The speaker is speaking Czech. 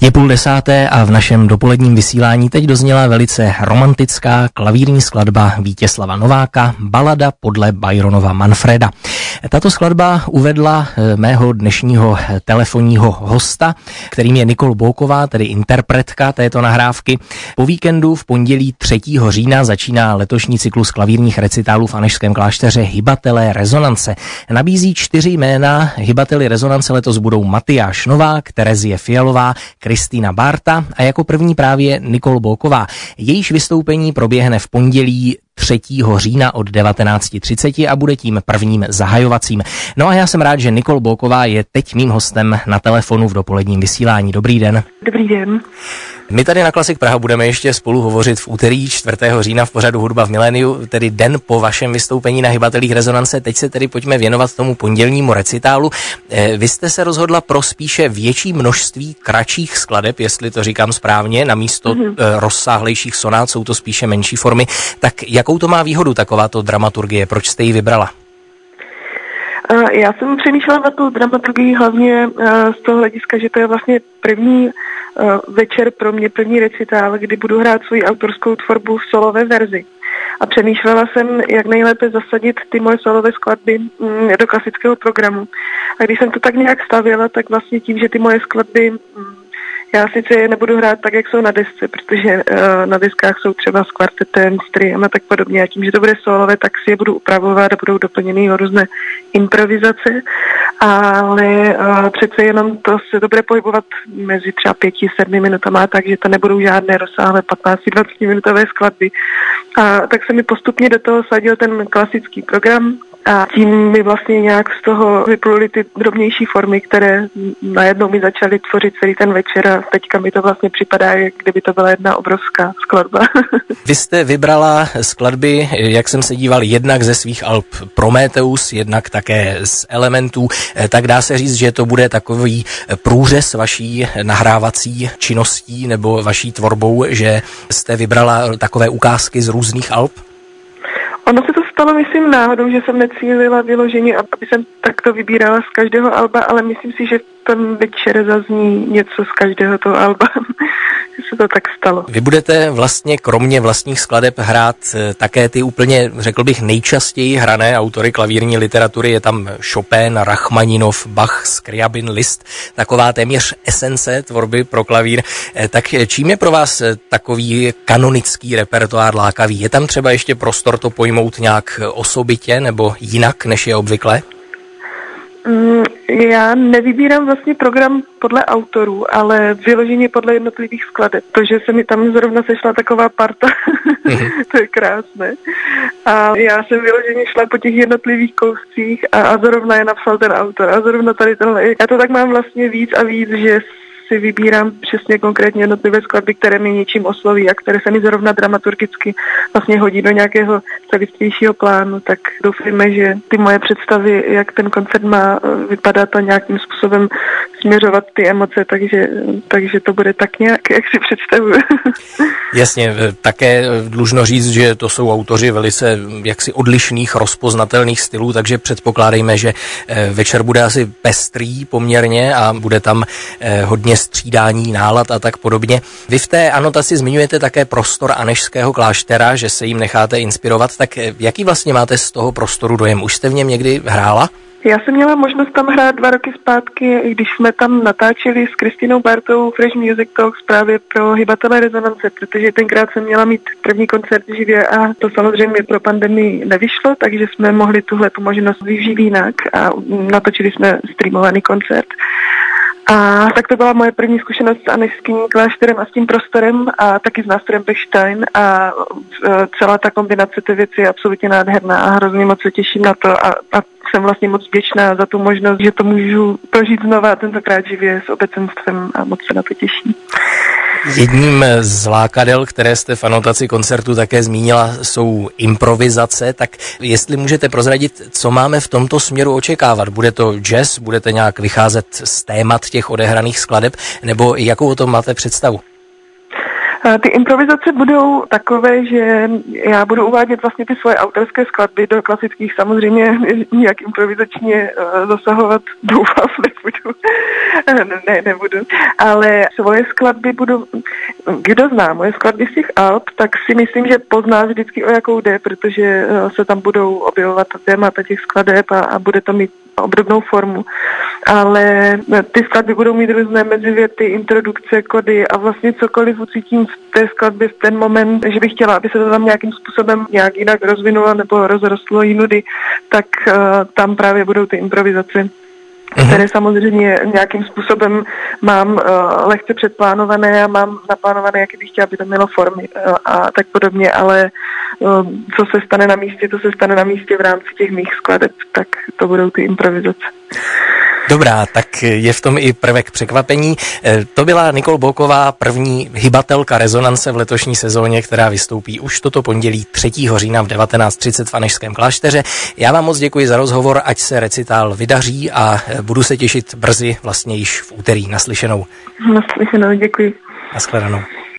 Je půl desáté a v našem dopoledním vysílání teď dozněla velice romantická klavírní skladba Vítěslava Nováka, balada podle Byronova Manfreda. Tato skladba uvedla eh, mého dnešního telefonního hosta, kterým je Nikol Bouková, tedy interpretka této nahrávky. Po víkendu v pondělí 3. října začíná letošní cyklus klavírních recitálů v Anešském klášteře Hybatelé rezonance. Nabízí čtyři jména. Hybateli rezonance letos budou Matyáš Novák, Terezie Fialová, Kristýna Barta a jako první právě Nikol Bouková. Jejíž vystoupení proběhne v pondělí 3. října od 19.30 a bude tím prvním zahajovacím. No a já jsem rád, že Nikol Bolková je teď mým hostem na telefonu v dopoledním vysílání. Dobrý den. Dobrý den. My tady na Klasik Praha budeme ještě spolu hovořit v úterý 4. října v pořadu Hudba v miléniu, tedy den po vašem vystoupení na Hybatelích rezonance. Teď se tedy pojďme věnovat tomu pondělnímu recitálu. Eh, vy jste se rozhodla pro spíše větší množství kratších skladeb, jestli to říkám správně, na místo mm-hmm. rozsáhlejších sonát jsou to spíše menší formy. Tak jakou to má výhodu takováto dramaturgie? Proč jste ji vybrala? Já jsem přemýšlela na tu dramaturgii hlavně eh, z toho hlediska, že to je vlastně první eh, večer pro mě, první recitál, kdy budu hrát svoji autorskou tvorbu v solové verzi. A přemýšlela jsem, jak nejlépe zasadit ty moje solové skladby mm, do klasického programu. A když jsem to tak nějak stavěla, tak vlastně tím, že ty moje skladby mm, já sice je nebudu hrát tak, jak jsou na desce, protože uh, na deskách jsou třeba s kvartetem, s triem a tak podobně. A tím, že to bude solové, tak si je budu upravovat a budou doplněny o různé improvizace. Ale uh, přece jenom to se to bude pohybovat mezi třeba pěti, sedmi minutama, takže to nebudou žádné rozsáhlé 15-20 minutové skladby. A tak se mi postupně do toho sadil ten klasický program, a tím mi vlastně nějak z toho vypluly ty drobnější formy, které najednou mi začaly tvořit celý ten večer a teďka mi to vlastně připadá, jak kdyby to byla jedna obrovská skladba. Vy jste vybrala skladby, jak jsem se díval, jednak ze svých alb Prometheus, jednak také z elementů, tak dá se říct, že to bude takový průřez vaší nahrávací činností nebo vaší tvorbou, že jste vybrala takové ukázky z různých alb? Ono se to stalo, myslím, náhodou, že jsem necílila vyloženě, aby jsem takto vybírala z každého alba, ale myslím si, že ten večer zazní něco z každého toho alba. se to tak stalo. Vy budete vlastně kromě vlastních skladeb hrát eh, také ty úplně, řekl bych, nejčastěji hrané autory klavírní literatury. Je tam Chopin, Rachmaninov, Bach, Scriabin, Liszt, taková téměř esence tvorby pro klavír. Eh, tak čím je pro vás eh, takový kanonický repertoár lákavý? Je tam třeba ještě prostor to pojmout nějak osobitě nebo jinak, než je obvykle? Mm, já nevybírám vlastně program podle autorů, ale vyloženě podle jednotlivých skladeb. To, že se mi tam zrovna sešla taková parta, mm-hmm. to je krásné. A já jsem vyloženě šla po těch jednotlivých kouscích a, a zrovna je napsal ten autor a zrovna tady tenhle. Já to tak mám vlastně víc a víc, že si vybírám přesně konkrétně jednotlivé skladby, které mi něčím osloví a které se mi zrovna dramaturgicky vlastně hodí do nějakého celistvějšího plánu, tak doufejme, že ty moje představy, jak ten koncert má eh, vypadat a nějakým způsobem směřovat ty emoce, takže, takže to bude tak nějak, jak si představuju. Jasně, eh, také eh, dlužno říct, že to jsou autoři velice jaksi odlišných, rozpoznatelných stylů, takže předpokládejme, že večer bude asi pestrý poměrně a bude tam hodně střídání nálad a tak podobně. Vy v té anotaci zmiňujete také prostor Anešského kláštera, že se jim necháte inspirovat, tak jaký vlastně máte z toho prostoru dojem? Už jste v něm někdy hrála? Já jsem měla možnost tam hrát dva roky zpátky, když jsme tam natáčeli s Kristinou Bartou Fresh Music Talks právě pro hybatelé rezonance, protože tenkrát jsem měla mít první koncert živě a to samozřejmě pro pandemii nevyšlo, takže jsme mohli tuhle tu možnost využít jinak a natočili jsme streamovaný koncert. A tak to byla moje první zkušenost s anešským klášterem a s tím prostorem a taky s nástrojem Bechstein a e, celá ta kombinace té věci je absolutně nádherná a hrozně moc se těším na to a, a jsem vlastně moc vděčná za tu možnost, že to můžu prožít znova tentokrát živě s obecenstvem a moc se na to těším. Jedním z lákadel, které jste v anotaci koncertu také zmínila, jsou improvizace, tak jestli můžete prozradit, co máme v tomto směru očekávat? Bude to jazz, budete nějak vycházet z témat těch odehraných skladeb, nebo jakou o tom máte představu? Ty improvizace budou takové, že já budu uvádět vlastně ty svoje autorské skladby do klasických, samozřejmě nijak improvizačně zasahovat, doufám, nebudu. ne, nebudu. Ale svoje skladby budu, kdo zná moje skladby z těch Alp, tak si myslím, že pozná vždycky o jakou jde, protože se tam budou objevovat témata těch skladeb a, a bude to mít obdobnou formu. Ale ty skladby budou mít různé mezivěty, introdukce, kody a vlastně cokoliv ucítím v té skladbě v ten moment, že bych chtěla, aby se to tam nějakým způsobem nějak jinak rozvinulo nebo rozrostlo jinudy, tak uh, tam právě budou ty improvizace mm-hmm. které samozřejmě nějakým způsobem mám uh, lehce předplánované a mám naplánované, jaký bych chtěla, aby to mělo formy uh, a tak podobně, ale uh, co se stane na místě, to se stane na místě v rámci těch mých skladeb, tak to budou ty improvizace. Dobrá, tak je v tom i prvek překvapení. E, to byla Nikol Boková, první hybatelka rezonance v letošní sezóně, která vystoupí už toto pondělí 3. října v 19.30 v Anešském klášteře. Já vám moc děkuji za rozhovor, ať se recitál vydaří a e, budu se těšit brzy, vlastně již v úterý. Naslyšenou. Naslyšenou, děkuji. Naschledanou.